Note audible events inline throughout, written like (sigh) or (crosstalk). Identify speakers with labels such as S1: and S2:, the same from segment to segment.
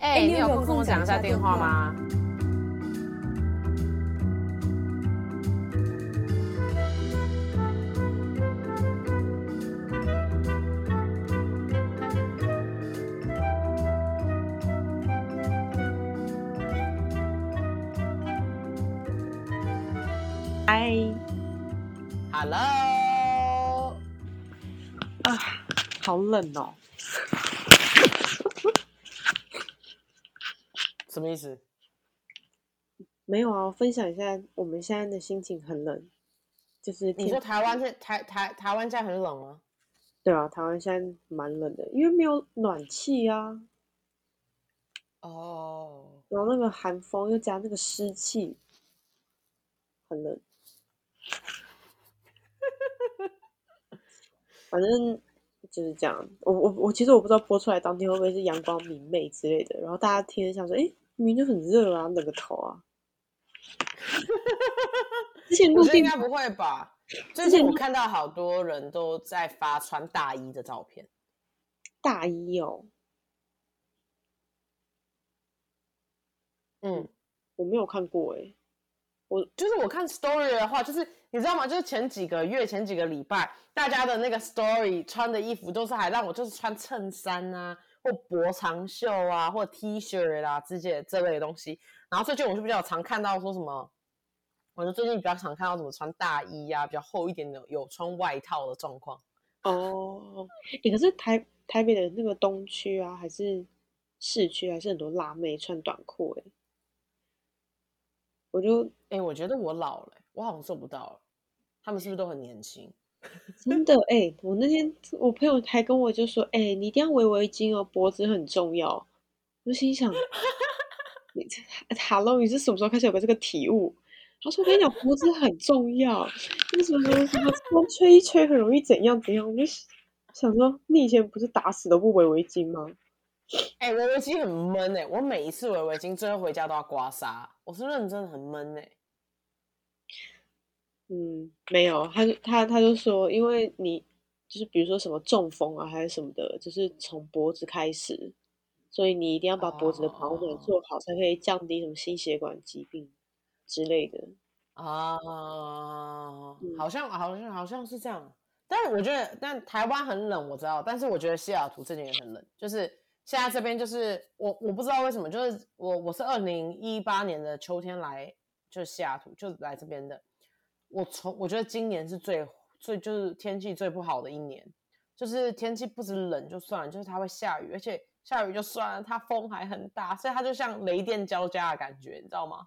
S1: 哎、欸，你有空跟我讲一下电话吗？
S2: 嗨
S1: ，Hello，
S2: 啊，好冷哦。
S1: 什么意思？
S2: 没有啊，分享一下我们现在的心情很冷，就是
S1: 你说台湾现台台台湾现在很冷吗？
S2: 对啊，台湾现在蛮冷的，因为没有暖气啊。
S1: 哦。
S2: 然后那个寒风又加那个湿气，很冷。反正就是这样。我我我其实我不知道播出来当天会不会是阳光明媚之类的，然后大家听着想说，哎。明明就很热啊，冷个头啊！(laughs) 之前录
S1: 应该不会吧？最近我看到好多人都在发穿大衣的照片。
S2: 大衣哦，
S1: 嗯，
S2: 我没有看过哎。我
S1: 就是我看 story 的话，就是你知道吗？就是前几个月、前几个礼拜，大家的那个 story 穿的衣服都是还让我就是穿衬衫啊。或薄长袖啊，或 T 恤啦，这些这类的东西。然后最近我就比较常看到说什么，我就最近比较常看到什么穿大衣呀、啊，比较厚一点的，有穿外套的状况。
S2: 哦，你可是台台北的那个东区啊，还是市区，还是很多辣妹穿短裤哎。我就
S1: 哎、欸，我觉得我老了，我好像做不到了。他们是不是都很年轻？(laughs)
S2: 真的哎、我那天我朋友还跟我就说，哎、你一定要围围巾哦，脖子很重要。我心想，你这哈喽，你是什么时候开始有个这个体悟？他说，我跟你讲，脖子很重要。为什么什么风吹一吹很容易怎样怎样？我就想说，你以前不是打死都不围围巾吗？
S1: 哎、围围巾很闷哎、我每一次围围巾，最后回家都要刮痧。我是认真的很闷哎、
S2: 嗯，没有，他他他就说，因为你就是比如说什么中风啊，还是什么的，就是从脖子开始，所以你一定要把脖子的保暖做好，才可以降低什么心血管疾病之类的。
S1: 啊、嗯，好像好像好像是这样，但我觉得，但台湾很冷，我知道，但是我觉得西雅图这边也很冷，就是现在这边就是我我不知道为什么，就是我我是二零一八年的秋天来，就是西雅图就来这边的。我从我觉得今年是最最就是天气最不好的一年，就是天气不止冷就算了，就是它会下雨，而且下雨就算了，它风还很大，所以它就像雷电交加的感觉，你知道吗？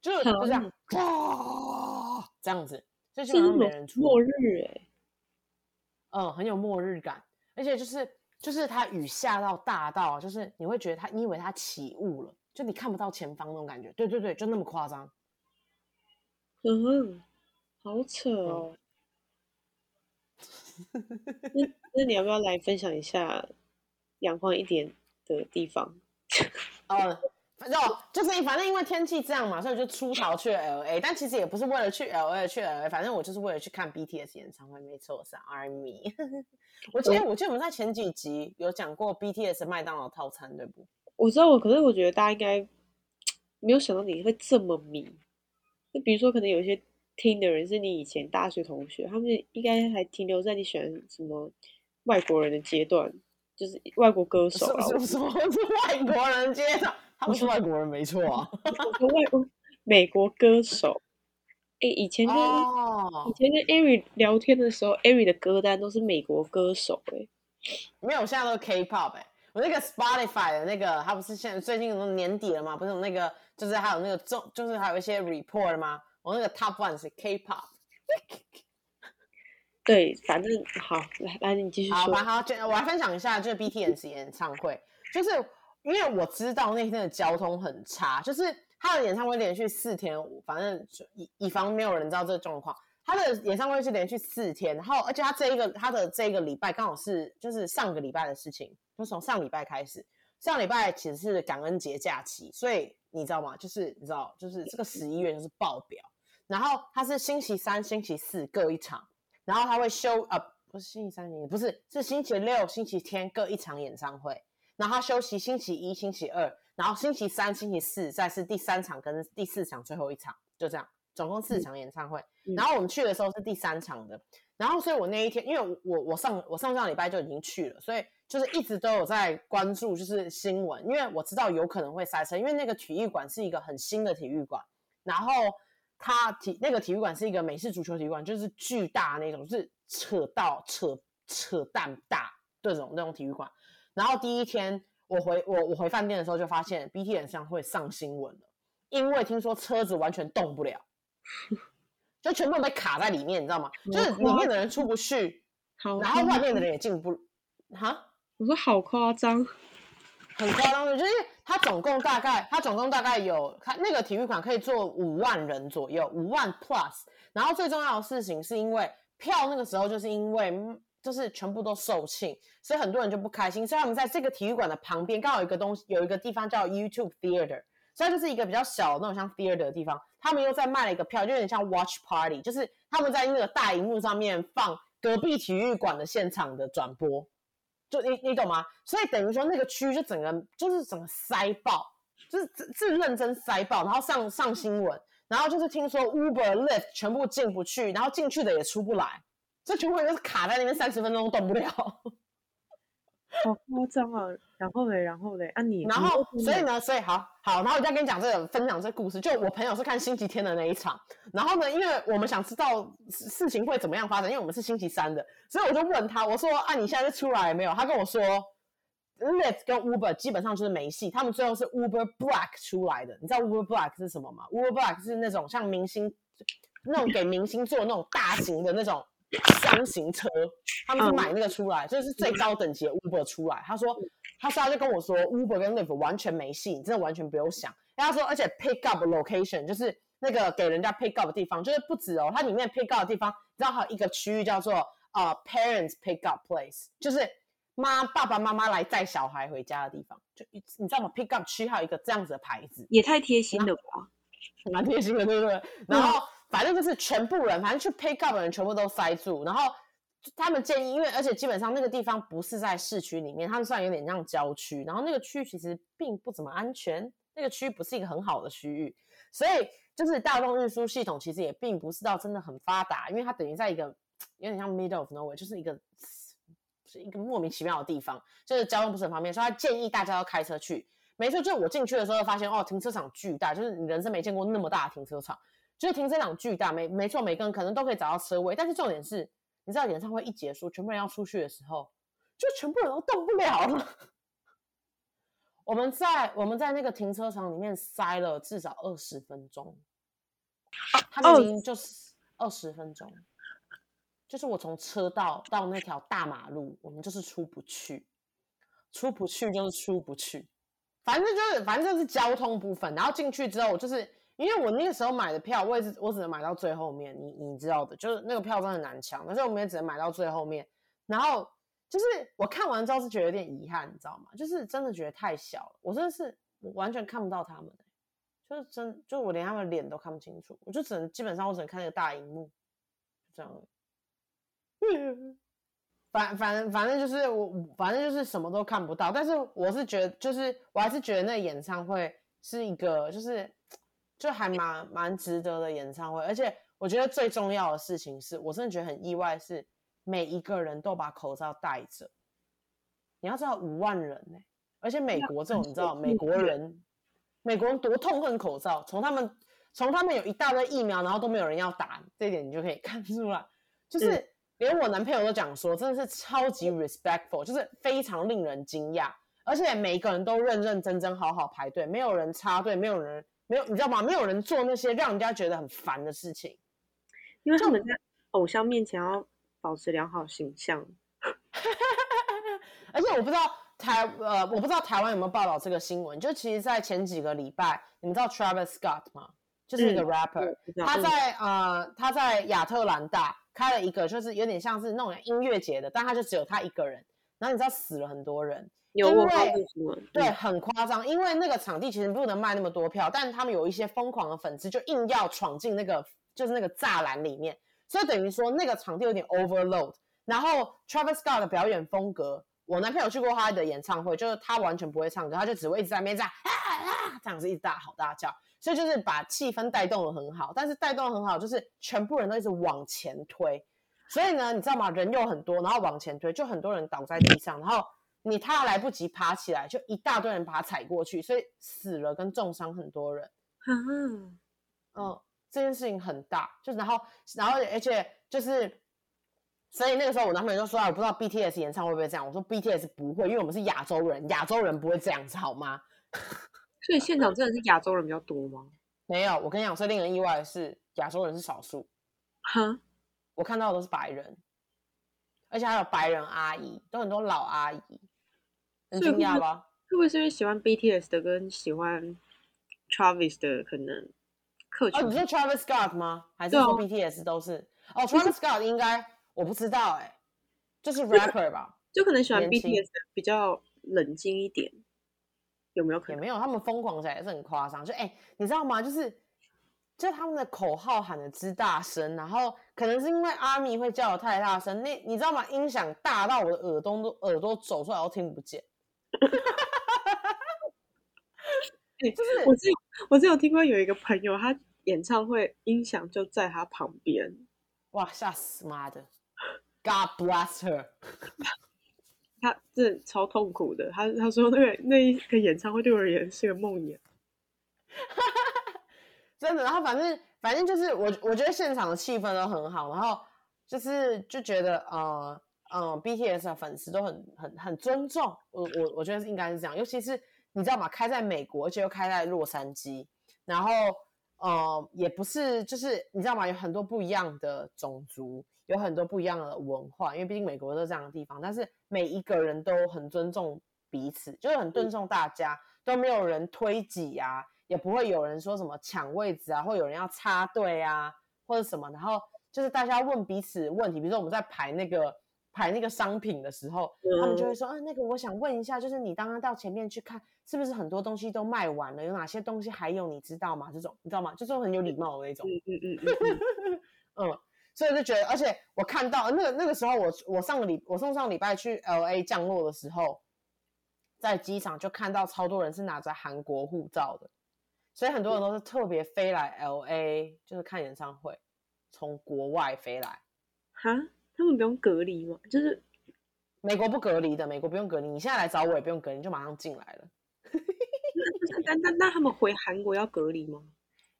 S1: 就就这样，哇，这样子，就基本上没人出
S2: 末日哎、欸，
S1: 嗯，很有末日感，而且就是就是它雨下到大到，就是你会觉得它，你以为它起雾了，就你看不到前方那种感觉，对对对，就那么夸张，
S2: 嗯哼。好扯哦！嗯、那那你要不要来分享一下阳光一点的地方？
S1: 哦，(laughs) 反正就是反正因为天气这样嘛，所以就出逃去 LA。但其实也不是为了去 LA 去 LA，反正我就是为了去看 BTS 演唱会。没错，是 ARMY。(laughs) 我记得我记得我们在前几集有讲过 BTS 麦当劳套餐，对不？
S2: 我知道，我可是我觉得大家应该没有想到你会这么迷。就比如说，可能有一些。听的人是你以前大学同学，他们应该还停留在你喜欢什么外国人的阶段，就是外国歌手啊。
S1: 什么什么是外国人阶段？他们是外国人没错啊。(laughs)
S2: 外国美国歌手。哎、欸，以前跟、oh. 以前跟 Ari 聊天的时候，Ari 的歌单都是美国歌手哎、欸。
S1: 没有，现在都是 K-pop 哎、欸。我那个 Spotify 的那个，他不是现在最近年底了吗？不是有那个，就是还有那个中，就是还有一些 report 吗？我那个 top one 是 K-pop，(laughs)
S2: 对，反正好，来来，你继续说。
S1: 好，好，我来分享一下，就是 BTS 演唱会，就是因为我知道那天的交通很差，就是他的演唱会连续四天，反正以以防没有人知道这个状况，他的演唱会是连续四天，然后而且他这一个他的这一个礼拜刚好是就是上个礼拜的事情，就从上礼拜开始，上礼拜其实是感恩节假期，所以你知道吗？就是你知道，就是这个十一月就是爆表。然后他是星期三、星期四各一场，然后他会休呃，不是星期三，不是，是星期六、星期天各一场演唱会。然后他休息星期一、星期二，然后星期三、星期四再是第三场跟第四场最后一场，就这样，总共四场演唱会。嗯、然后我们去的时候是第三场的，然后所以我那一天，因为我我上我上上礼拜就已经去了，所以就是一直都有在关注就是新闻，因为我知道有可能会塞车，因为那个体育馆是一个很新的体育馆，然后它体那个体育馆是一个美式足球体育馆，就是巨大那种，就是扯到扯扯淡大这种那种体育馆。然后第一天我回我我回饭店的时候就发现 BT 演唱会上新闻了，因为听说车子完全动不了，(laughs) 就全部被卡在里面，你知道吗？就是里面的人出不去，然后外面的人也进不，哈？
S2: 我说好夸张，
S1: 很夸张的，就是它总共大概它总共大概有它那个体育馆可以坐五万人左右，五万 plus。然后最重要的事情是因为票那个时候就是因为。就是全部都售罄，所以很多人就不开心。所以他们在这个体育馆的旁边，刚好有一个东西，有一个地方叫 YouTube Theater，所以就是一个比较小的那种像 Theater 的地方。他们又在卖了一个票，就有点像 Watch Party，就是他们在那个大荧幕上面放隔壁体育馆的现场的转播，就你你懂吗？所以等于说那个区就整个就是整个塞爆，就是是认真塞爆，然后上上新闻，然后就是听说 Uber、l i f t 全部进不去，然后进去的也出不来。这全部人都是卡在那边三十分钟动不了，
S2: 好夸张啊！然后嘞，然后嘞，啊你，
S1: 然后所以呢，所以好好，然后我再跟你讲这个，分享这个故事。就我朋友是看星期天的那一场，然后呢，因为我们想知道事情会怎么样发展，因为我们是星期三的，所以我就问他，我说啊，你现在是出来了没有？他跟我说，Lyft 跟 Uber 基本上就是没戏，他们最后是 Uber Black 出来的。你知道 Uber Black 是什么吗？Uber Black 是那种像明星那种给明星做那种大型的那种。箱型车，他们是买那个出来，这、嗯、是最高等级的 Uber 出来。他说，他说他就跟我说，Uber 跟 Lyft 完全没戏，你真的完全不用想。他说，而且 pick up location 就是那个给人家 pick up 的地方，就是不止哦，它里面 pick up 的地方，你知道还有一个区域叫做呃 parents pick up place，就是妈爸爸妈妈来载小孩回家的地方。就你知道吗？pick up 区还有一个这样子的牌子，
S2: 也太贴心了吧？(laughs)
S1: 蛮贴心的，对不对？然后。反正就是全部人，反正去 pick up 的人全部都塞住，然后他们建议，因为而且基本上那个地方不是在市区里面，他们算有点像郊区，然后那个区域其实并不怎么安全，那个区域不是一个很好的区域，所以就是大众运输系统其实也并不是到真的很发达，因为它等于在一个 (tsk) 有点像 middle of nowhere，就是一个是 (tsk) 一个莫名其妙的地方，就是交通不是很方便，所以他建议大家要开车去。没错，就我进去的时候发现哦，停车场巨大，就是你人生没见过那么大的停车场。就停车场巨大，没没错，每个人可能都可以找到车位，但是重点是，你知道演唱会一结束，全部人要出去的时候，就全部人都动不了了。我们在我们在那个停车场里面塞了至少二十分钟，他们已经就是二十分钟，就是我从车道到那条大马路，我们就是出不去，出不去就是出不去，反正就是反正就是交通部分，然后进去之后就是。因为我那个时候买的票，我也是我只能买到最后面，你你知道的，就是那个票真的很难抢，但是我们也只能买到最后面。然后就是我看完之后是觉得有点遗憾，你知道吗？就是真的觉得太小了，我真的是我完全看不到他们，就是真就我连他们脸都看不清楚，我就只能基本上我只能看那个大荧幕，这样。反反正反正就是我反正就是什么都看不到，但是我是觉得就是我还是觉得那个演唱会是一个就是。就还蛮蛮值得的演唱会，而且我觉得最重要的事情是，我真的觉得很意外，是每一个人都把口罩戴着。你要知道五万人呢、欸，而且美国这种你知道，美国人，美国人多痛恨口罩，从他们从他们有一大堆疫苗，然后都没有人要打，这一点你就可以 (laughs) 看出来，就是连我男朋友都讲说，真的是超级 respectful，就是非常令人惊讶，而且每个人都认认真真好好排队，没有人插队，没有人。没有，你知道吗？没有人做那些让人家觉得很烦的事情，
S2: 因为他们在偶像面前要保持良好形象。(laughs)
S1: 而且我不知道台呃，我不知道台湾有没有报道这个新闻。就其实，在前几个礼拜，你们知道 Travis Scott 吗？就是一个 rapper，、嗯、他在呃他在亚特兰大开了一个，就是有点像是那种音乐节的，但他就只有他一个人。然后你知道死了很多人。因为对很夸张，因为那个场地其实不能卖那么多票，但他们有一些疯狂的粉丝就硬要闯进那个就是那个栅栏里面，所以等于说那个场地有点 overload。然后 Travis Scott 的表演风格，我男朋友去过他的演唱会，就是他完全不会唱歌，他就只会一直在那边这样啊啊这样子一直大吼大叫，所以就是把气氛带动的很好。但是带动很好，就是全部人都一直往前推，所以呢，你知道吗？人又很多，然后往前推，就很多人倒在地上，然后你他来不及爬起来，就一大堆人把他踩过去，所以死了跟重伤很多人。嗯嗯，这件事情很大，就然后然后而且就是。所以那个时候，我男朋友就说：“啊，我不知道 BTS 演唱会不会这样。”我说：“BTS 不会，因为我们是亚洲人，亚洲人不会这样子，好吗？” (laughs)
S2: 所以现场真的是亚洲人比较多吗？
S1: 没有，我跟你讲，最令人意外的是，亚洲人是少数。
S2: 哈，
S1: 我看到的都是白人，而且还有白人阿姨，都很多老阿姨，很惊讶吧？
S2: 会不会是因为喜欢 BTS 的跟喜欢 Travis 的可能客群？
S1: 哦，你是 Travis Scott 吗？还是说 BTS 都是？哦，哦，Travis Scott 应该。我不知道哎、欸，就是 rapper 吧，
S2: 就可能喜欢 BTS 比较冷静一点，有没有可能？
S1: 也没有，他们疯狂起来也是很夸张。就哎、欸，你知道吗？就是，就他们的口号喊的之大声，然后可能是因为 ARMY 会叫的太大声，那你知道吗？音响大到我的耳朵都耳朵走出来都听不见。(laughs)
S2: 就是我只有我只有听过有一个朋友，他演唱会音响就在他旁边，
S1: 哇，吓死妈的！God bless her，(laughs)
S2: 他这超痛苦的。他他说那个那一个演唱会对我而言是个梦魇，(laughs)
S1: 真的。然后反正反正就是我我觉得现场的气氛都很好，然后就是就觉得呃嗯、呃、BTS 的粉丝都很很很尊重我我我觉得应该是这样，尤其是你知道吗？开在美国，而且又开在洛杉矶，然后呃也不是就是你知道吗？有很多不一样的种族。有很多不一样的文化，因为毕竟美国都是这样的地方，但是每一个人都很尊重彼此，就是很尊重大家，都没有人推挤啊，也不会有人说什么抢位置啊，或有人要插队啊，或者什么。然后就是大家问彼此问题，比如说我们在排那个排那个商品的时候，他们就会说，啊，那个我想问一下，就是你刚刚到前面去看，是不是很多东西都卖完了？有哪些东西还有？你知道吗？这种你知道吗？就是很有礼貌的那种。嗯嗯嗯嗯 (laughs) 嗯。所以就觉得，而且我看到那个那个时候我，我我上个礼我上上礼拜去 LA 降落的时候，在机场就看到超多人是拿着韩国护照的，所以很多人都是特别飞来 LA，就是看演唱会，从国外飞来。
S2: 哈，他们不用隔离吗？就是
S1: 美国不隔离的，美国不用隔离，你现在来找我也不用隔离，你就马上进来了。(laughs)
S2: 那那那他们回韩国要隔离吗？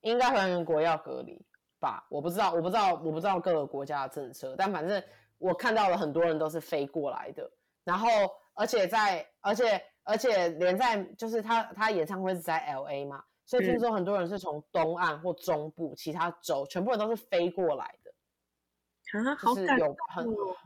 S1: 应该回韩国要隔离。吧，我不知道，我不知道，我不知道各个国家的政策，但反正我看到了很多人都是飞过来的，然后而且在，而且而且连在就是他他演唱会是在 LA 嘛，所以听说很多人是从东岸或中部其他州，全部人都是飞过来的，
S2: 啊，好感动哦，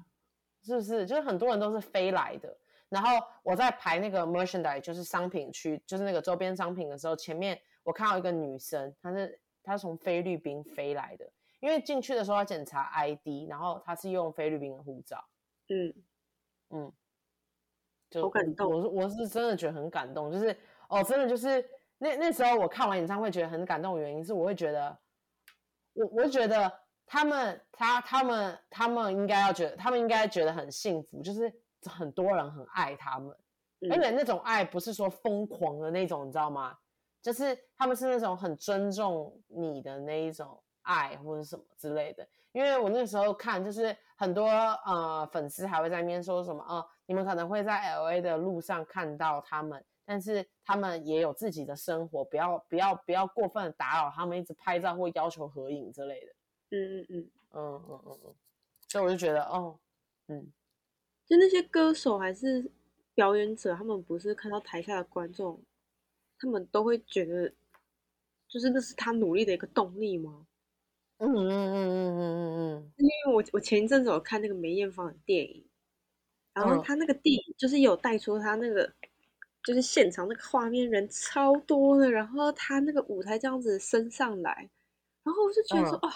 S1: 是不是？就是很多人都是飞来的，然后我在排那个 merchandise，就是商品区，就是那个周边商品的时候，前面我看到一个女生，她是。她从菲律宾飞来的，因为进去的时候要检查 ID，然后她是用菲律宾的护照。
S2: 嗯
S1: 嗯，就
S2: 好感动。
S1: 我是我是真的觉得很感动，就是哦，真的就是那那时候我看完演唱会觉得很感动的原因是，我会觉得我我觉得他们他他们他们应该要觉得他们应该觉得很幸福，就是很多人很爱他们，嗯、而且那种爱不是说疯狂的那种，你知道吗？就是他们是那种很尊重你的那一种爱或者什么之类的，因为我那时候看，就是很多呃粉丝还会在那边说什么哦，你们可能会在 LA 的路上看到他们，但是他们也有自己的生活，不要不要不要过分打扰他们，一直拍照或要求合影之类的。
S2: 嗯嗯嗯
S1: 嗯嗯嗯嗯，所以我就觉得哦，嗯，
S2: 就那些歌手还是表演者，他们不是看到台下的观众。他们都会觉得，就是那是他努力的一个动力吗？
S1: 嗯嗯嗯嗯嗯嗯嗯。因
S2: 为我我前一阵子有看那个梅艳芳的电影，然后他那个电影就是有带出他那个，就是现场那个画面人超多的，然后他那个舞台这样子升上来，然后我就觉得说，哦，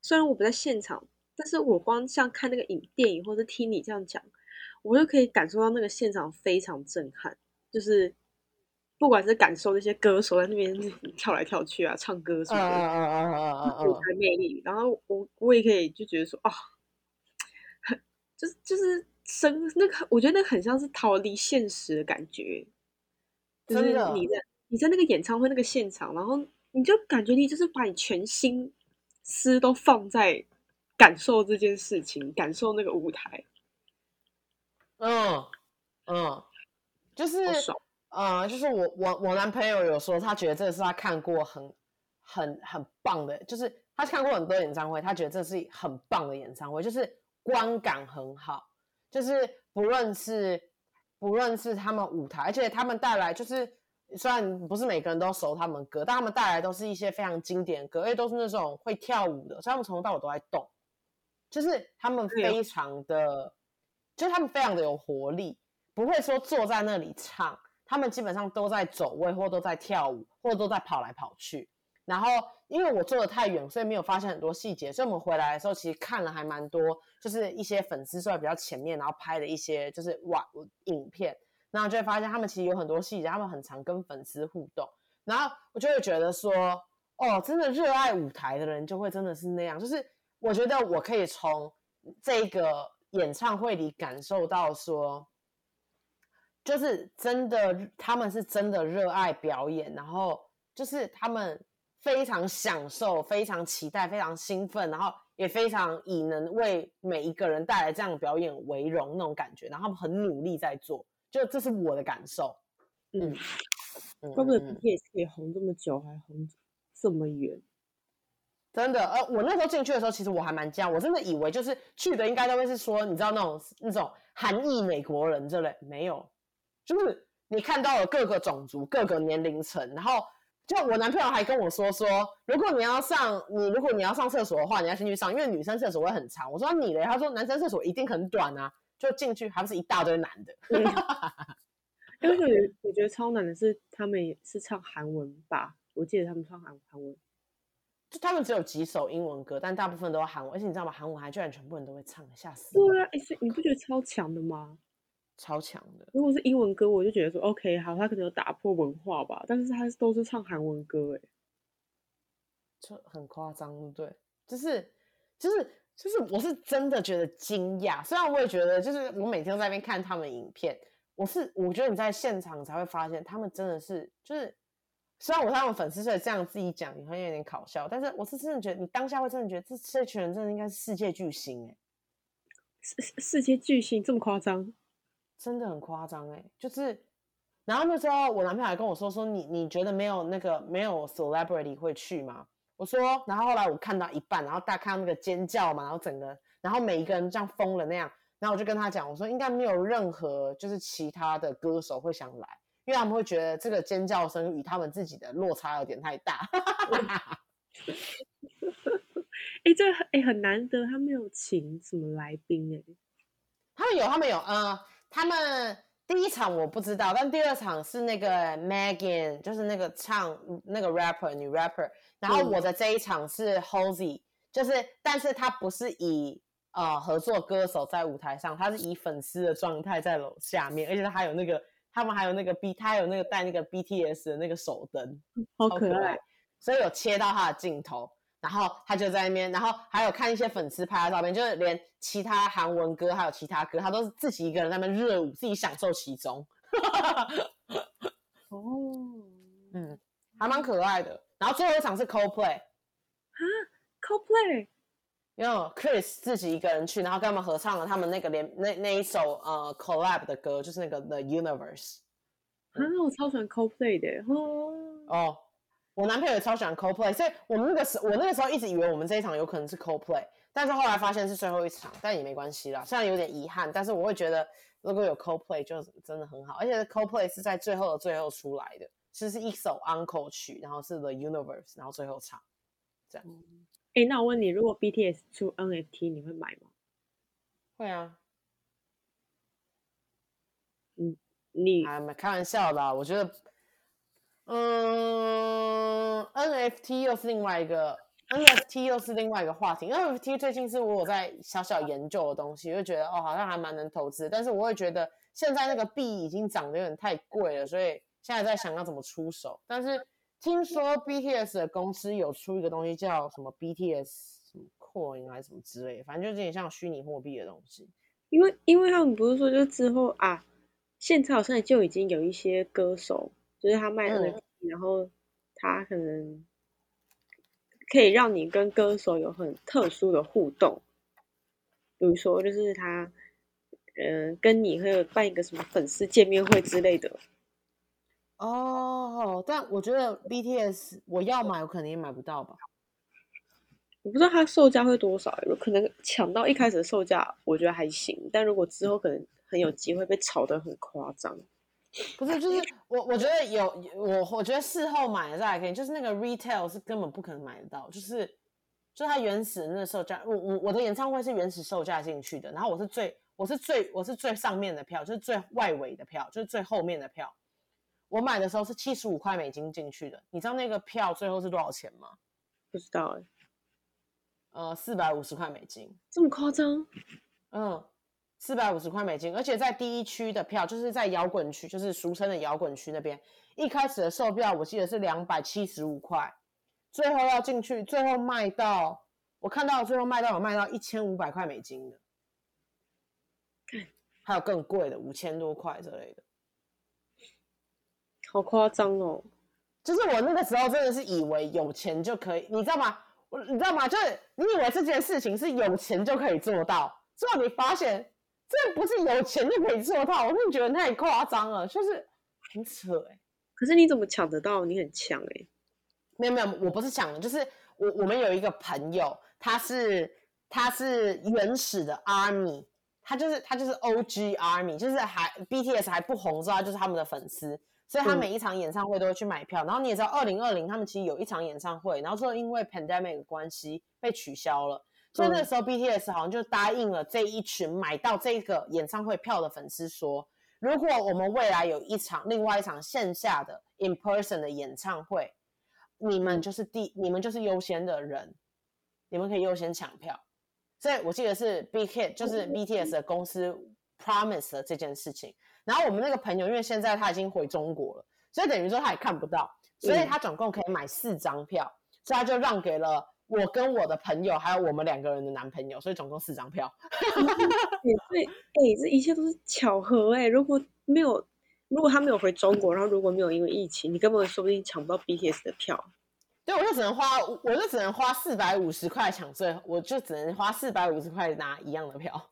S2: 虽然我不在现场，但是我光像看那个影电影或者听你这样讲，我就可以感受到那个现场非常震撼，就是。不管是感受那些歌手在那边跳来跳去啊，唱歌什么的，啊啊啊啊舞台魅力，然后我我也可以就觉得说，哦，就是就是生那个，我觉得那个很像是逃离现实的感觉。就是你在你在那个演唱会那个现场，然后你就感觉你就是把你全心思都放在感受这件事情，感受那个舞台。
S1: 嗯嗯，就是呃，就是我我我男朋友有说，他觉得这是他看过很很很棒的，就是他看过很多演唱会，他觉得这是很棒的演唱会，就是观感很好，就是不论是不论是他们舞台，而且他们带来就是虽然不是每个人都熟他们歌，但他们带来都是一些非常经典的歌，而且都是那种会跳舞的，所以他们从头到尾都在动，就是他们非常的。就他们非常的有活力，不会说坐在那里唱，他们基本上都在走位，或都在跳舞，或者都在跑来跑去。然后因为我坐的太远，所以没有发现很多细节。所以我们回来的时候，其实看了还蛮多，就是一些粉丝坐在比较前面，然后拍的一些就是哇影片，然后就会发现他们其实有很多细节，他们很常跟粉丝互动。然后我就会觉得说，哦，真的热爱舞台的人就会真的是那样。就是我觉得我可以从这个。演唱会里感受到说，就是真的，他们是真的热爱表演，然后就是他们非常享受、非常期待、非常兴奋，然后也非常以能为每一个人带来这样的表演为荣那种感觉，然后他们很努力在做，就这是我的感受。嗯，
S2: 怪不得 BTS 可以红这么久，还红这么远。
S1: 真的，呃，我那时候进去的时候，其实我还蛮惊，我真的以为就是去的应该都会是说，你知道那种那种韩裔美国人之类，没有，就是你看到了各个种族、各个年龄层，然后就我男朋友还跟我说说，如果你要上你如果你要上厕所的话，你要先去上，因为女生厕所会很长。我说你嘞？他说男生厕所一定很短啊，就进去还不是一大堆男的。(laughs)
S2: 因为我觉得超难的是他们也是唱韩文吧，我记得他们唱韩韩文。
S1: 就他们只有几首英文歌，但大部分都是韩文，而且你知道吗？韩文还居然全部人都会唱，吓死！
S2: 对啊，哎，你不觉得超强的吗？
S1: 超强的。
S2: 如果是英文歌，我就觉得说 OK，好，他可能有打破文化吧。但是他都是唱韩文歌，哎，
S1: 就很夸张，对，就是就是就是，我是真的觉得惊讶。虽然我也觉得，就是我每天都在那边看他们影片，我是我觉得你在现场才会发现，他们真的是就是。虽然我是他们粉丝，所以这样自己讲你会有点搞笑，但是我是真的觉得，你当下会真的觉得这这群人真的应该是世界巨星哎、欸，
S2: 世世界巨星这么夸张，
S1: 真的很夸张哎，就是，然后那时候我男朋友还跟我说说你你觉得没有那个没有 celebrity 会去吗？我说，然后后来我看到一半，然后大家看到那个尖叫嘛，然后整个，然后每一个人这样疯了那样，然后我就跟他讲，我说应该没有任何就是其他的歌手会想来。因为他们会觉得这个尖叫声与他们自己的落差有点太大。
S2: 哎、欸，这哎、个欸、很难得，他没有请什么来宾哎？
S1: 他们有，他们有，呃，他们第一场我不知道，但第二场是那个 Megan，就是那个唱那个 rapper 女 rapper，然后我的这一场是 Halsey，就是，但是他不是以呃合作歌手在舞台上，他是以粉丝的状态在楼下面，而且他还有那个。他们还有那个 B，他有那个带那个 BTS 的那个手灯，
S2: 好可爱，
S1: 所以有切到他的镜头，然后他就在那边，然后还有看一些粉丝拍的照片，就是连其他韩文歌还有其他歌，他都是自己一个人在那边热舞，自己享受其中。(laughs)
S2: 哦，
S1: 嗯，还蛮可爱的。然后最后一场是 Coldplay，
S2: 啊，Coldplay。
S1: 因为 Chris 自己一个人去，然后跟他们合唱了他们那个连那那一首呃 collab 的歌，就是那个 The Universe。
S2: 啊，我超喜欢 Coldplay 的哦。
S1: 哦，我男朋友也超喜欢 Coldplay，所以我们那个时我那个时候一直以为我们这一场有可能是 Coldplay，但是后来发现是最后一场，但也没关系啦。虽然有点遗憾，但是我会觉得如果有 Coldplay 就真的很好，而且 Coldplay 是在最后的最后出来的，其实是一首 Encore 曲，然后是 The Universe，然后最后唱这样。嗯
S2: 哎，那我问你，如果 BTS 出 NFT，你会买吗？
S1: 会啊。
S2: 嗯，你
S1: 还没开玩笑的，我觉得，嗯，NFT 又是另外一个 NFT 又是另外一个话题。NFT 最近是我有在小小研究的东西，我就觉得哦，好像还蛮能投资。但是我会觉得现在那个币已经涨得有点太贵了，所以现在在想要怎么出手。但是。听说 BTS 的公司有出一个东西叫什么 BTS 什么 Coin 还是什么之类的，反正就是有点像虚拟货币的东西。
S2: 因为因为他们不是说就之后啊，现在好像就已经有一些歌手，就是他卖 NFT，嗯，然后他可能可以让你跟歌手有很特殊的互动，比如说就是他，嗯、呃，跟你会有办一个什么粉丝见面会之类的。
S1: 哦，但我觉得 BTS 我要买，我肯定也买不到吧。
S2: 我不知道它售价会多少，有可能抢到一开始的售价，我觉得还行。但如果之后可能很有机会被炒得很夸张，
S1: 不是，就是我我觉得有我我觉得事后买的再可以，就是那个 retail 是根本不可能买得到，就是就是它原始的那个售价，我我我的演唱会是原始售价进去的，然后我是最我是最我是最上面的票，就是最外围的票，就是最后面的票。我买的时候是七十五块美金进去的，你知道那个票最后是多少钱吗？
S2: 不知道哎、欸，
S1: 呃，四百五十块美金，
S2: 这么夸张？
S1: 嗯，四百五十块美金，而且在第一区的票，就是在摇滚区，就是俗称的摇滚区那边，一开始的售票我记得是两百七十五块，最后要进去，最后卖到我看到最后卖到有卖到一千五百块美金的，还有更贵的五千多块之类的。
S2: 好夸张哦！
S1: 就是我那个时候真的是以为有钱就可以，你知道吗？我你知道吗？就是你以为这件事情是有钱就可以做到，最后你发现这不是有钱就可以做到，我真的觉得太夸张了，就是很扯哎、欸。
S2: 可是你怎么抢得到？你很强哎、欸！
S1: 没有没有，我不是抢的，就是我我们有一个朋友，他是他是原始的 Army，他就是他就是 OG Army，就是还 BTS 还不红之后，就是他们的粉丝。所以他每一场演唱会都会去买票，嗯、然后你也知道，二零二零他们其实有一场演唱会，然后之后因为 pandemic 的关系被取消了，所以那个时候 BTS 好像就答应了这一群买到这个演唱会票的粉丝说，如果我们未来有一场另外一场线下的 in person 的演唱会，你们就是第你们就是优先的人，你们可以优先抢票。所以我记得是 Big Hit 就是 BTS 的公司 promise 了这件事情。然后我们那个朋友，因为现在他已经回中国了，所以等于说他也看不到，所以他总共可以买四张票，嗯、所以他就让给了我跟我的朋友，还有我们两个人的男朋友，所以总共四张票。
S2: 你对，哎，这一切都是巧合哎！如果没有，如果他没有回中国，然后如果没有因为疫情，你根本说不定抢不到 BTS 的票。
S1: 对，我就只能花，我就只能花四百五十块抢最，我就只能花四百五十块拿一样的票。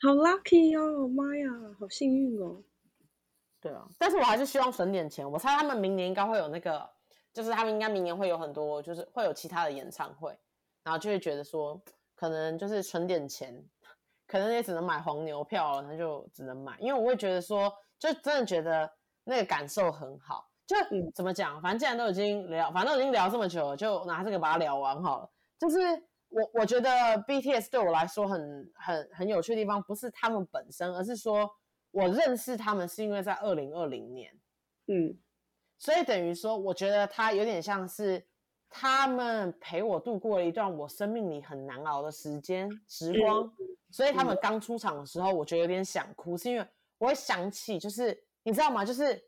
S2: 好 lucky 哦，妈呀，好幸运哦！
S1: 对啊，但是我还是希望省点钱。我猜他们明年应该会有那个，就是他们应该明年会有很多，就是会有其他的演唱会，然后就会觉得说，可能就是存点钱，可能也只能买黄牛票了，那就只能买。因为我会觉得说，就真的觉得那个感受很好。就、嗯、怎么讲，反正既然都已经聊，反正都已经聊这么久了，就拿这个把它聊完好了。就是。我我觉得 BTS 对我来说很很很有趣的地方，不是他们本身，而是说我认识他们是因为在二零二零年，
S2: 嗯，
S1: 所以等于说，我觉得他有点像是他们陪我度过了一段我生命里很难熬的时间时光，嗯、所以他们刚出场的时候，我觉得有点想哭，是因为我会想起，就是你知道吗？就是。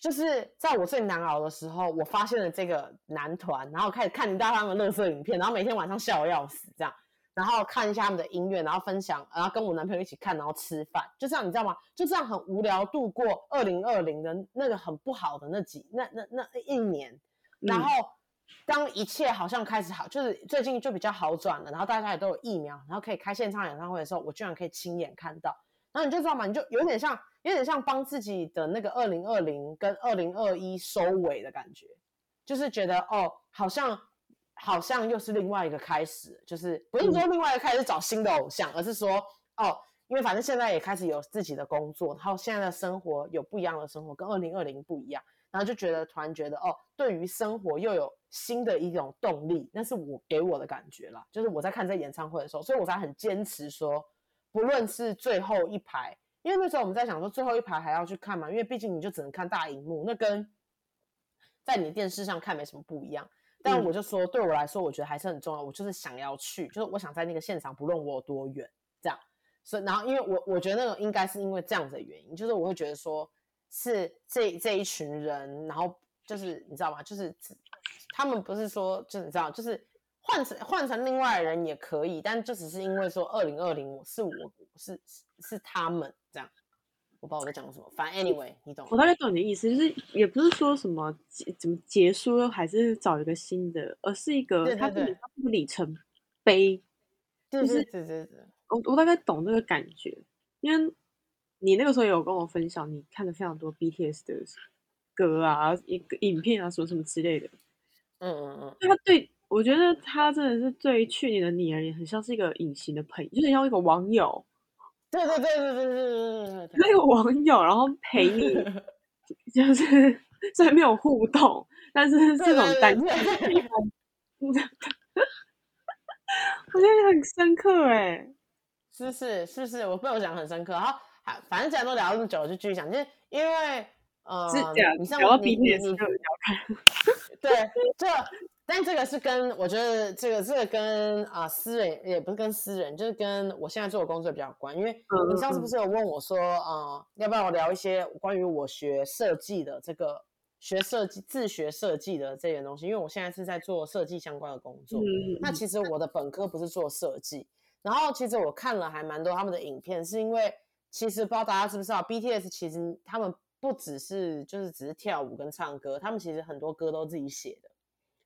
S1: 就是在我最难熬的时候，我发现了这个男团，然后开始看一大他们的乐色影片，然后每天晚上笑得要死这样，然后看一下他们的音乐，然后分享，然后跟我男朋友一起看，然后吃饭，就这样，你知道吗？就这样很无聊度过二零二零的那个很不好的那几那那那一年，然后当一切好像开始好，就是最近就比较好转了，然后大家也都有疫苗，然后可以开现场演唱会的时候，我居然可以亲眼看到，然后你就知道吗？你就有点像。有点像帮自己的那个二零二零跟二零二一收尾的感觉，就是觉得哦，好像好像又是另外一个开始，就是不是说另外一个开始找新的偶像，而是说哦，因为反正现在也开始有自己的工作，然后现在的生活有不一样的生活，跟二零二零不一样，然后就觉得突然觉得哦，对于生活又有新的一种动力，那是我给我的感觉啦，就是我在看这演唱会的时候，所以我才很坚持说，不论是最后一排。因为那时候我们在想说最后一排还要去看嘛，因为毕竟你就只能看大荧幕，那跟在你的电视上看没什么不一样。但我就说，对我来说，我觉得还是很重要。我就是想要去，就是我想在那个现场，不论我有多远，这样。所以，然后因为我我觉得那种应该是因为这样子的原因，就是我会觉得说是这这一群人，然后就是你知道吗？就是他们不是说，就是你知道，就是。换成换成另外的人也可以，但就只是因为说二零二零我是我是是他们这样，我不知道我在讲什么，反正 anyway 你懂。
S2: 我大概懂你的意思，就是也不是说什么结怎么结束还是找一个新的，而是一个它是一个里程碑。
S1: 就是对对对，
S2: 我我大概懂那个感觉，因为你那个时候有跟我分享，你看了非常多 BTS 的歌啊、一个影片啊，什么什么之类的。
S1: 嗯嗯嗯，
S2: 他对我觉得他真的是对去年的你而言，很像是一个隐形的朋友，就是像一个网友。
S1: 对对对对对对对对，
S2: 那 (laughs) 个网友，然后陪你，(laughs) 就是虽然没有互动，但是这种单纯。(laughs) 我觉得很深刻哎，
S1: 是是是是，我被我讲很深刻。然后，反正既然都聊这么久，就继续讲，就是因为呃，
S2: 是讲你像我你你你
S1: 对这，但这个是跟我觉得这个这个跟啊、呃、私人也不是跟私人，就是跟我现在做的工作比较有关。因为你上次不是有问我说啊、呃，要不要我聊一些关于我学设计的这个。学设计、自学设计的这些东西，因为我现在是在做设计相关的工作。嗯、那其实我的本科不是做设计，然后其实我看了还蛮多他们的影片，是因为其实不知道大家知不知道，BTS 其实他们不只是就是只是跳舞跟唱歌，他们其实很多歌都自己写的，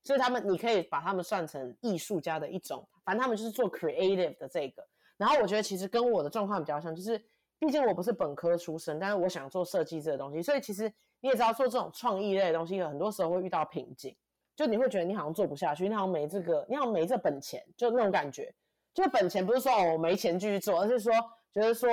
S1: 所以他们你可以把他们算成艺术家的一种，反正他们就是做 creative 的这个。然后我觉得其实跟我的状况比较像，就是毕竟我不是本科出身，但是我想做设计这个东西，所以其实。你也知道，做这种创意类的东西，很多时候会遇到瓶颈，就你会觉得你好像做不下去，你好像没这个，你好像没这本钱，就那种感觉。就本钱不是说哦我没钱继续做，而是说觉得说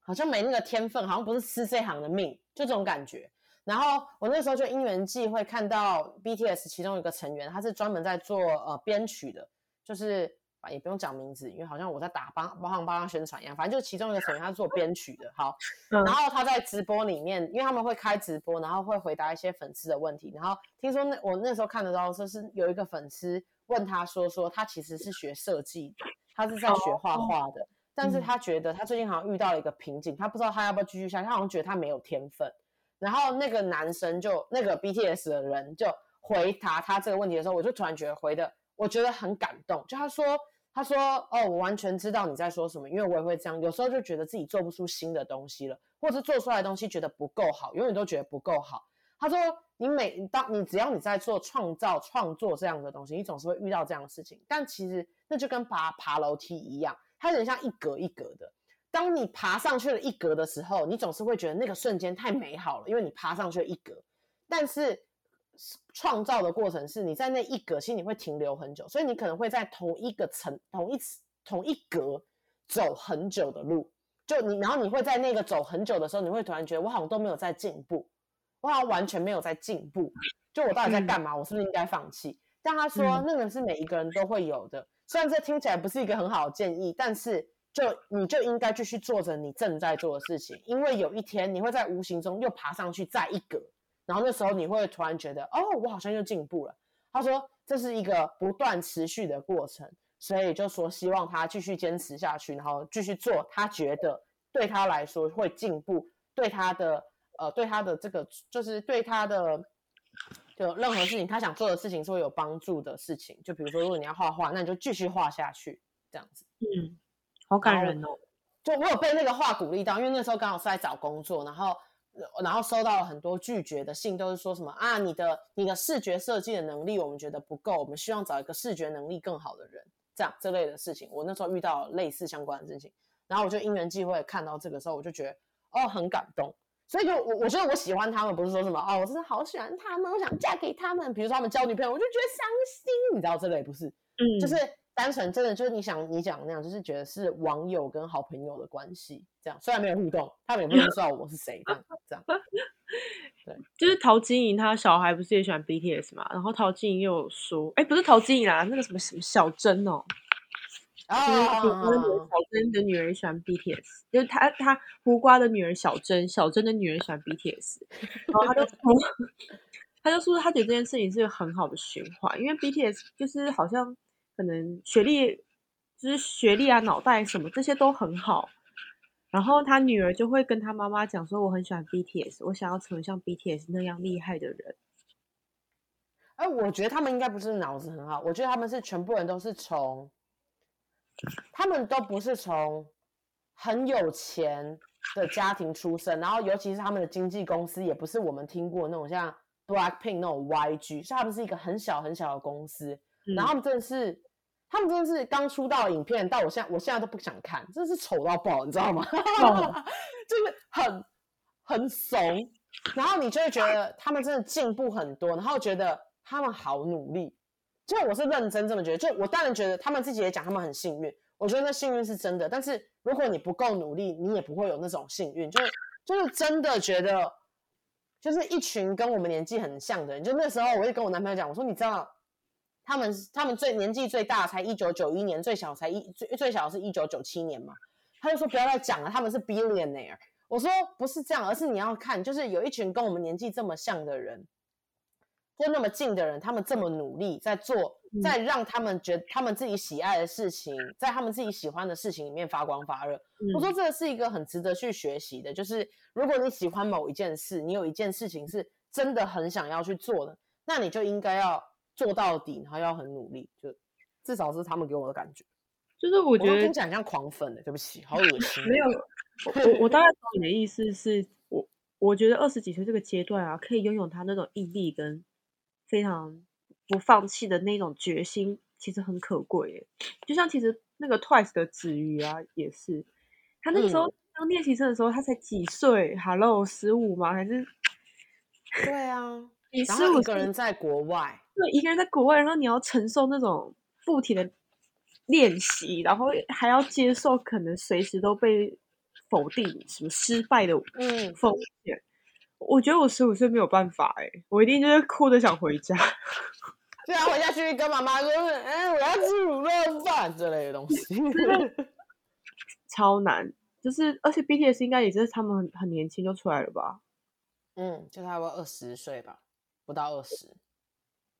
S1: 好像没那个天分，好像不是吃这行的命，就这种感觉。然后我那时候就因缘际会看到 BTS 其中一个成员，他是专门在做呃编曲的，就是。也不用讲名字，因为好像我在打帮帮他帮他宣传一样。反正就其中一个成员，他是做编曲的。好，(laughs) 然后他在直播里面，因为他们会开直播，然后会回答一些粉丝的问题。然后听说那我那时候看得到，说是有一个粉丝问他说，说他其实是学设计的，他是在学画画的，但是他觉得他最近好像遇到了一个瓶颈，他不知道他要不要继续下去，他好像觉得他没有天分。然后那个男生就那个 BTS 的人就回答他这个问题的时候，我就突然觉得回的我觉得很感动，就他说。他说：“哦，我完全知道你在说什么，因为我也会这样，有时候就觉得自己做不出新的东西了，或者做出来的东西觉得不够好，永远都觉得不够好。”他说：“你每当你只要你在做创造、创作这样的东西，你总是会遇到这样的事情。但其实那就跟爬爬楼梯一样，它有点像一格一格的。当你爬上去了一格的时候，你总是会觉得那个瞬间太美好了，因为你爬上去了一格。但是。”创造的过程是你在那一格心里会停留很久，所以你可能会在同一个层、同一同一格走很久的路。就你，然后你会在那个走很久的时候，你会突然觉得我好像都没有在进步，我好像完全没有在进步。就我到底在干嘛？我是不是应该放弃？但他说那个是每一个人都会有的。虽然这听起来不是一个很好的建议，但是就你就应该继续做着你正在做的事情，因为有一天你会在无形中又爬上去再一格。然后那时候你会突然觉得，哦，我好像又进步了。他说这是一个不断持续的过程，所以就说希望他继续坚持下去，然后继续做他觉得对他来说会进步，对他的呃，对他的这个就是对他的就任何事情他想做的事情是会有帮助的事情。就比如说，如果你要画画，那你就继续画下去，这样子。
S2: 嗯，好感人哦。
S1: 就我有被那个话鼓励到，因为那时候刚好是在找工作，然后。然后收到了很多拒绝的信，都是说什么啊，你的你的视觉设计的能力我们觉得不够，我们希望找一个视觉能力更好的人，这样这类的事情。我那时候遇到类似相关的事情，然后我就因缘际会看到这个时候，我就觉得哦很感动。所以就我我觉得我喜欢他们，不是说什么哦，我真的好喜欢他们，我想嫁给他们。比如说他们交女朋友，我就觉得伤心，你知道这类不是？嗯，就是。单纯真的就是你想你讲那样，就是觉得是网友跟好朋友的关系，这样虽然没有互动，他们也不知道我是谁，这样这样。(laughs) 对，
S2: 就是陶晶莹，她小孩不是也喜欢 BTS 嘛？然后陶晶莹又有说，哎，不是陶晶莹啊，那个什么什么小珍哦，啊，胡瓜的女儿小珍的女儿喜欢 BTS，就是他他胡瓜的女儿小珍，小珍的女儿喜欢 BTS，然后他就说，(laughs) 他就说他觉得这件事情是个很好的循环，因为 BTS 就是好像。可能学历就是学历啊，脑袋什么这些都很好，然后他女儿就会跟他妈妈讲说：“我很喜欢 BTS，我想要成为像 BTS 那样厉害的人。”
S1: 哎，我觉得他们应该不是脑子很好，我觉得他们是全部人都是从，他们都不是从很有钱的家庭出身，然后尤其是他们的经纪公司也不是我们听过那种像 Blackpink 那种 YG，所以他们是一个很小很小的公司，嗯、然后他们真的是。他们真的是刚出道的影片，到我现在我现在都不想看，真的是丑到爆，你知道吗？(laughs) 就是很很怂，然后你就会觉得他们真的进步很多，然后觉得他们好努力。就我是认真这么觉得，就我当然觉得他们自己也讲他们很幸运，我觉得那幸运是真的。但是如果你不够努力，你也不会有那种幸运。就是就是真的觉得，就是一群跟我们年纪很像的人。就那时候，我就跟我男朋友讲，我说你知道。他们他们最年纪最大才一九九一年，最小才一最最小是一九九七年嘛。他就说不要再讲了，他们是 billionaire。我说不是这样，而是你要看，就是有一群跟我们年纪这么像的人，就那么近的人，他们这么努力在做，在让他们觉得他们自己喜爱的事情，在他们自己喜欢的事情里面发光发热。我说这个是一个很值得去学习的，就是如果你喜欢某一件事，你有一件事情是真的很想要去做的，那你就应该要。做到底，然后要很努力，就至少是他们给我的感觉。
S2: 就是我觉得听
S1: 起来像狂粉的，对不起，好恶心。
S2: 没有，我我大概懂你的意思是，我我觉得二十几岁这个阶段啊，可以拥有他那种毅力跟非常不放弃的那种决心，其实很可贵耶。就像其实那个 Twice 的子瑜啊，也是他那个时候当练习生的时候，他才几岁？Hello，十五吗？还是？
S1: 对啊，你十五个人在国外。
S2: 对，一个人在国外，然后你要承受那种不停的练习，然后还要接受可能随时都被否定、什么失败的嗯风险。嗯、我觉得我十五岁没有办法哎，我一定就是哭着想回家，(laughs)
S1: 对啊，回家去跟妈妈说，哎，我要吃卤肉饭之类的东西，(laughs)
S2: 超难。就是而且 BTS 应该也是他们很很年轻就出来了吧？
S1: 嗯，就差不多二十岁吧，不到二十。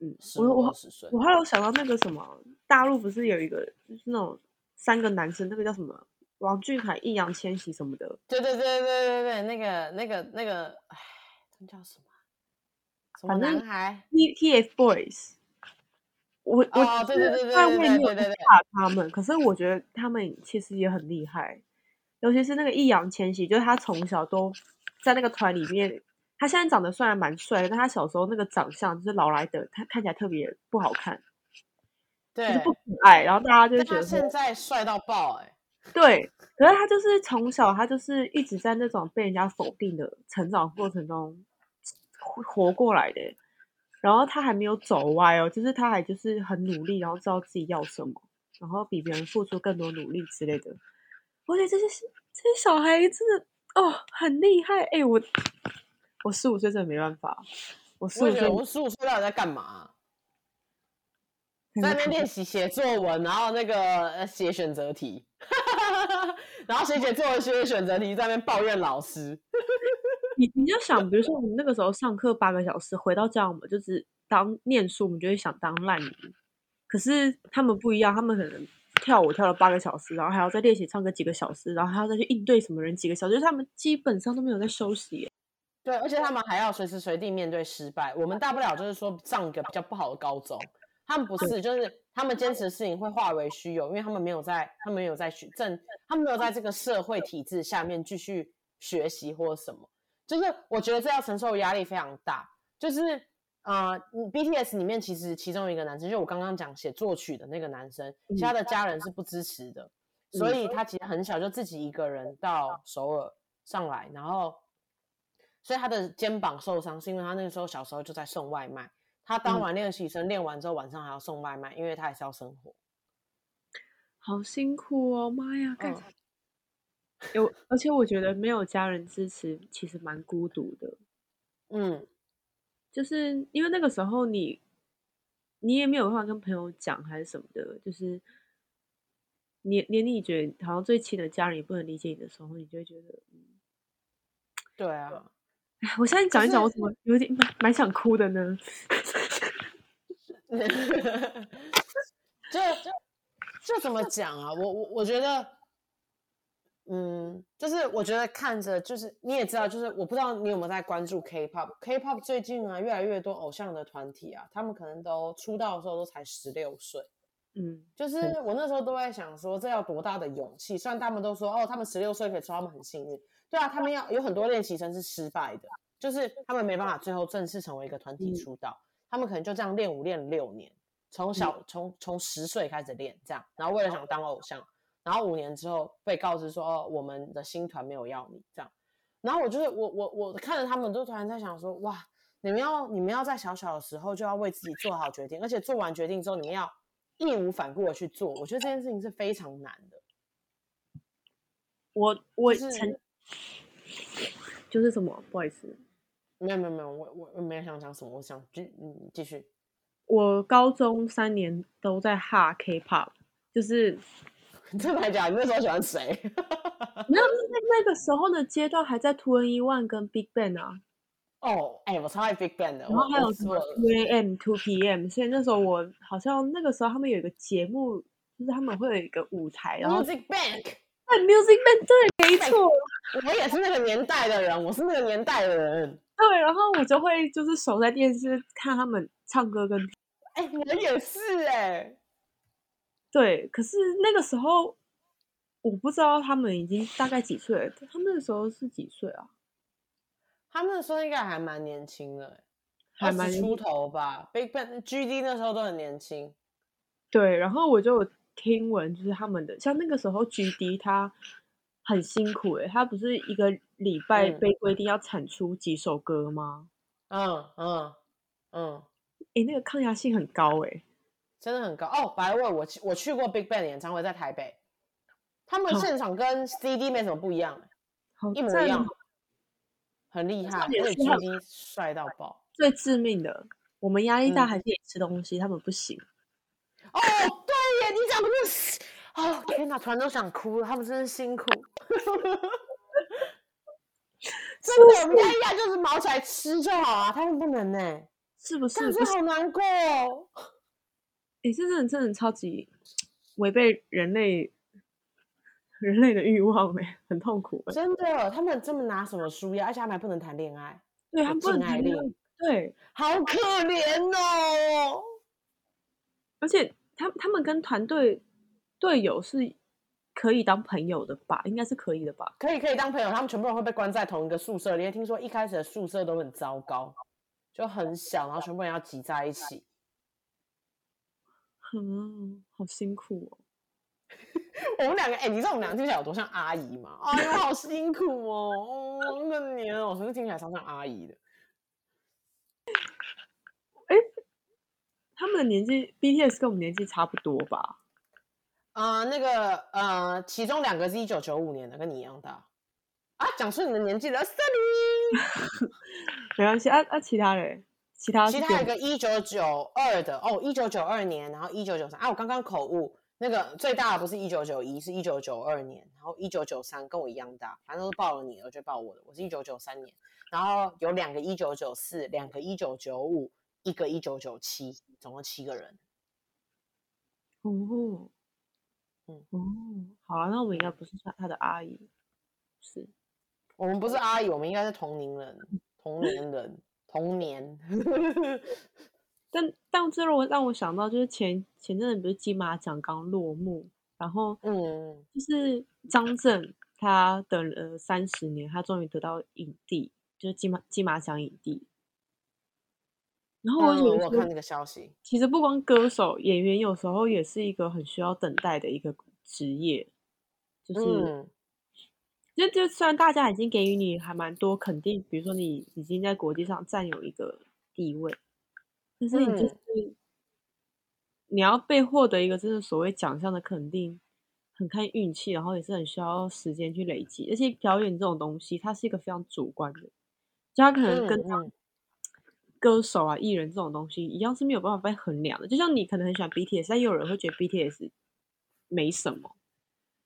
S2: 嗯，我我我还有想到那个什么，大陆不是有一个就是那种三个男生，那个叫什么王俊凯、易烊千玺什么的？
S1: 对对对对对对，那个那个那个，哎，他们叫什么？什么男孩
S2: ？T T F Boys。我我
S1: 哦，对对对对对对对对，
S2: 怕他们，可是我觉得他们其实也很厉害，尤其是那个易烊千玺，就是他从小都在那个团里面。他现在长得虽然蛮帅的，但他小时候那个长相就是老来的，他看起来特别不好看，
S1: 对，
S2: 就是不可爱。然后大家就觉得
S1: 他现在帅到爆哎、欸，
S2: 对。可是他就是从小他就是一直在那种被人家否定的成长过程中活过来的，然后他还没有走歪哦，就是他还就是很努力，然后知道自己要什么，然后比别人付出更多努力之类的。我觉得这些这些小孩真的哦很厉害哎，我。我十五岁真的没办法，我十五岁，
S1: 我十五岁到底在干嘛、啊？在那边练习写作文，然后那个写选择题，(laughs) 然后写写作文、写写选择题，在那边抱怨老师。(laughs)
S2: 你你就想，比如说我们那个时候上课八个小时，回到家我们就是当念书，我们就会想当烂泥。可是他们不一样，他们可能跳舞跳了八个小时，然后还要再练习唱歌几个小时，然后还要再去应对什么人几个小时，就是他们基本上都没有在休息。
S1: 对，而且他们还要随时随地面对失败。我们大不了就是说上一个比较不好的高中，他们不是，就是他们坚持的事情会化为虚有，因为他们没有在，他们没有在学正，他们没有在这个社会体制下面继续学习或什么。就是我觉得这要承受压力非常大。就是呃，BTS 里面其实其中一个男生，就我刚刚讲写作曲的那个男生，其他的家人是不支持的，所以他其实很小就自己一个人到首尔上来，然后。所以他的肩膀受伤，是因为他那个时候小时候就在送外卖。他当完练习生练完之后，晚上还要送外卖，因为他还是要生活。
S2: 好辛苦哦，妈呀！干有、嗯，而且我觉得没有家人支持，其实蛮孤独的。
S1: 嗯，
S2: 就是因为那个时候你，你也没有办法跟朋友讲还是什么的，就是你连你觉得好像最亲的家人也不能理解你的时候，你就会觉得，嗯，
S1: 对啊。(laughs)
S2: 我现在讲一讲，我怎么有点蛮蛮想哭的呢？(laughs)
S1: 就就就怎么讲啊？我我我觉得嗯，就是我觉得看着，就是你也知道，就是我不知道你有没有在关注 K-pop，K-pop 最近啊，越来越多偶像的团体啊，他们可能都出道的时候都才十六岁。
S2: 嗯，
S1: 就是我那时候都在想说，这要多大的勇气？虽然他们都说哦，他们十六岁可以出，他们很幸运。对啊，他们要有很多练习生是失败的，就是他们没办法最后正式成为一个团体出道，嗯、他们可能就这样练舞练了六年，从小从从十岁开始练这样，然后为了想当偶像，然后五年之后被告知说哦，我们的新团没有要你这样，然后我就是我我我看着他们都突然在想说哇，你们要你们要在小小的时候就要为自己做好决定，而且做完决定之后你们要。义无反顾的去做，我觉得这件事情是非常难的。
S2: 我我曾、就是、什么，不好意思，
S1: 没有没有没有，我我我没有想讲什么，我想继嗯继续。
S2: 我高中三年都在哈 K-pop，就是 (laughs)
S1: 真的假的？你那时候喜欢谁？(laughs)
S2: 没有，那那个时候的阶段还在 Two N E One 跟 Big Bang 啊。
S1: 哦，哎，我超爱 Big Bang 的，
S2: 然后还有什么 Two A.M. Two P.M.，所以那时候我好像那个时候他们有一个节目，就是他们会有一个舞台，然后
S1: Music Bank，
S2: 对 Music Bank，对，没错，
S1: 我也是那个年代的人，我是那个年代的人，
S2: 对，然后我就会就是守在电视看他们唱歌跟，
S1: 哎，我也是哎，
S2: 对，可是那个时候我不知道他们已经大概几岁了，他们那时候是几岁啊？
S1: 他们那时候应该还蛮年轻的，还蛮出头吧。Big Bang、GD 那时候都很年轻。
S2: 对，然后我就听闻，就是他们的，像那个时候 GD 他很辛苦诶，他不是一个礼拜被规定要产出几首歌吗？
S1: 嗯嗯嗯，
S2: 诶，那个抗压性很高诶，
S1: 真的很高哦。白问我我去过 Big Bang 的演唱会，在台北，他们现场跟 CD 没什么不一样，一模一样。很厉害，因为 GD 帅到爆。
S2: 最致命的，我们压力大还是得吃东西，嗯、他们不行。
S1: 哦，对耶，你讲的是，哦天哪，突然都想哭了，他们真是辛苦。(laughs) 真的，我们压力大就是毛起来吃就好啊，他们不能呢，
S2: 是不是？
S1: 但是好难过。哦。
S2: 哎，这真的真的超级违背人类。人类的欲望哎，很痛苦。
S1: 真的，他们这么拿什么输呀？而且他们还不能谈恋爱，
S2: 对，他们不能谈恋爱，对，
S1: 好可怜哦。
S2: 而且他他们跟团队队友是可以当朋友的吧？应该是可以的吧？
S1: 可以可以当朋友，他们全部人会被关在同一个宿舍里。听说一开始的宿舍都很糟糕，就很小，然后全部人要挤在一起。
S2: 嗯，好辛苦哦。(laughs)
S1: 我们两个，哎、欸，你知道我们两个听起来有多像阿姨吗？哎呦，好辛苦哦，哦，那年哦，是不是听起来超像阿姨的？
S2: 哎、欸，他们的年纪，BTS 跟我们年纪差不多吧？
S1: 啊、呃，那个，呃，其中两个是一九九五年的，跟你一样大。啊，讲出你的年纪了，sorry，(laughs)
S2: 没关系。啊啊，其他人，其他
S1: 其他一个一九九二的哦，一九九二年，然后一九九三。啊，我刚刚口误。那个最大的不是一九九一，是一九九二年，然后一九九三跟我一样大，反正都是报了你，我就报我的。我是一九九三年，然后有两个一九九四，两个一九九五，一个一九九七，总共七个人。
S2: 哦，好啊，那我们应该不是他他的阿姨，是
S1: 我们不是阿姨，我们应该是同龄人，同年人，同年。(laughs)
S2: 但但这让我让我想到，就是前前阵子不是金马奖刚落幕，然后嗯，就是张震他等了三十年，他终于得到影帝，就是金马金马奖影帝。然后我有、
S1: 嗯、我看那个消息，
S2: 其实不光歌手，演员有时候也是一个很需要等待的一个职业，就是，嗯、就就虽然大家已经给予你还蛮多肯定，比如说你已经在国际上占有一个地位。但是你就是、嗯、你要被获得一个真的所谓奖项的肯定，很看运气，然后也是很需要时间去累积。而且表演这种东西，它是一个非常主观的，就它可能跟歌手啊、艺人这种东西一样是没有办法被衡量的。就像你可能很喜欢 BTS，但也有人会觉得 BTS 没什么。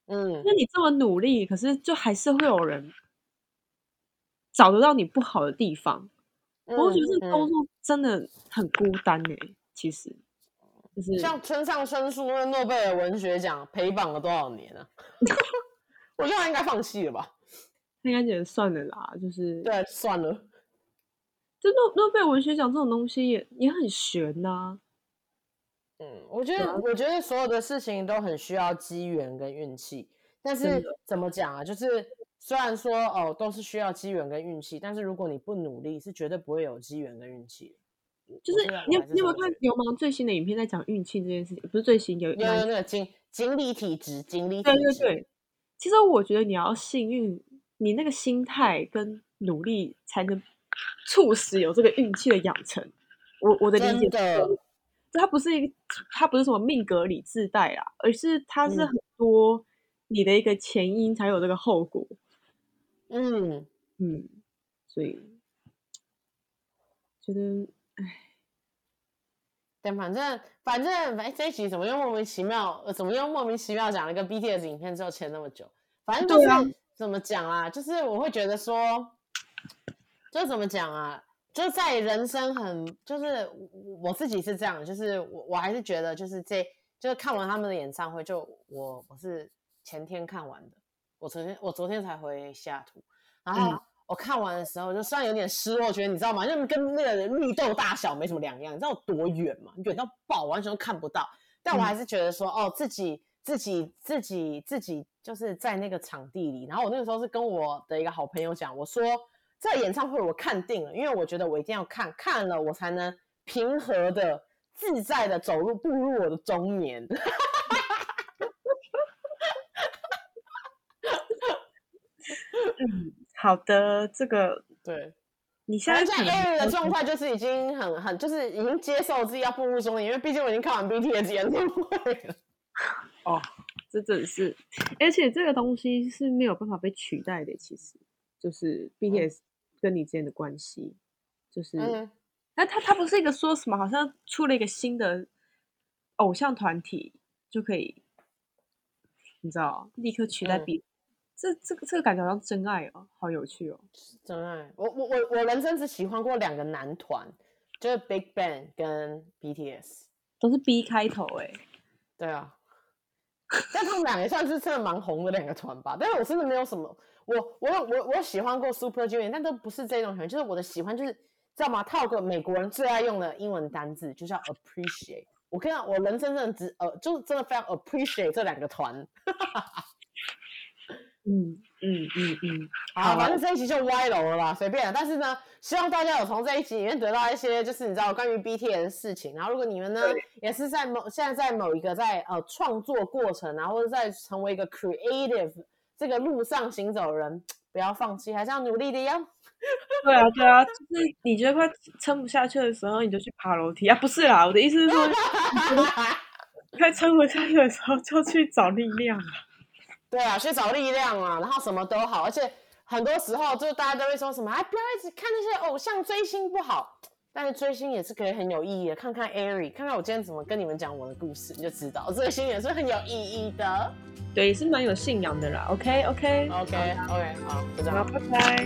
S2: 嗯，那你这么努力，可是就还是会有人找得到你不好的地方。我觉得这工作真的很孤单哎、欸，其实就是
S1: 像村上春树那诺贝尔文学奖陪榜了多少年啊？(laughs) 我觉得他应该放弃了吧？
S2: 他应该觉得算了啦，就是
S1: 对，算了。
S2: 就诺诺贝尔文学奖这种东西也也很悬呐、啊。
S1: 嗯，我觉得、啊、我觉得所有的事情都很需要机缘跟运气，但是怎么讲啊？就是虽然说哦都是需要机缘跟运气，但是如果你不努力，是绝对不会有机缘跟运气。
S2: 就是你有你有没有看流氓最新的影片在讲运气这件事情？不是最新有有
S1: 那个锦锦鲤体质，锦鲤体质。
S2: 对对对，其实我觉得你要幸运，你那个心态跟努力才能促使有这个运气的养成。我我的理解是，它不是一个，它不是什么命格里自带啊，而是它是很多你的一个前因才有这个后果。
S1: 嗯
S2: 嗯，所以觉得。
S1: 对，反正反正哎，这一集怎么又莫名其妙？怎么又莫名其妙讲了一个 BTS 影片之后签那么久？反正就是、啊、怎么讲啊？就是我会觉得说，就怎么讲啊？就在人生很，就是我自己是这样，就是我我还是觉得，就是这就是看完他们的演唱会，就我我是前天看完的，我昨天我昨天才回西雅图，然后。嗯我看完的时候，就虽然有点失落，觉得你知道吗？就跟那个绿豆大小没什么两样，你知道有多远吗？远到爆，完全都看不到。但我还是觉得说，哦，自己自己自己自己就是在那个场地里。然后我那个时候是跟我的一个好朋友讲，我说这演唱会我看定了，因为我觉得我一定要看，看了我才能平和的、自在的走入步入我的中年。
S2: 嗯好的，这个
S1: 对，
S2: 你现在
S1: 现在 Ari 的状态就是已经很很，就是已经接受自己要步入中年，因为毕竟我已经看完 BTS 演唱会了。(laughs)
S2: 哦，这真是，而且这个东西是没有办法被取代的，其实就是 BTS 跟你之间的关系，嗯、就是，那、嗯、他他不是一个说什么，好像出了一个新的偶像团体就可以，你知道，立刻取代 B、嗯。这这个这个感觉好像真爱哦，好有趣哦！
S1: 真爱，我我我我人生只喜欢过两个男团，就是 Big Bang 跟 BTS，
S2: 都是 B 开头哎。
S1: 对啊，(laughs) 但他们两个算是真的蛮红的两个团吧。但是我真的没有什么，我我我我喜欢过 Super Junior，但都不是这种喜欢，就是我的喜欢就是知道吗？套个美国人最爱用的英文单字，就叫 appreciate。我跟你讲，我人生真的只呃，就是真的非常 appreciate 这两个团。(laughs)
S2: 嗯嗯嗯嗯，
S1: 好，反正这一集就歪楼了啦，随便。但是呢，希望大家有从这一集里面得到一些，就是你知道关于 BTS 的事情。然后，如果你们呢也是在某现在在某一个在呃创作过程啊，或者在成为一个 creative 这个路上行走的人，不要放弃，还是要努力的呀。
S2: 对啊，对啊，就是你觉得快撑不下去的时候，你就去爬楼梯啊。不是啦，我的意思是说，快撑不下去的时候就去找力量。
S1: 对啊，去找力量啊，然后什么都好，而且很多时候就是大家都会说什么，哎，不要一直看那些偶像追星不好，但是追星也是可以很有意义的。看看 Ari，看看我今天怎么跟你们讲我的故事，你就知道追星也是很有意义的。
S2: 对，也是蛮有信仰的啦。OK，OK，OK，OK，
S1: 好，就这样，
S2: 拜拜，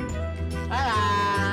S1: 拜拜。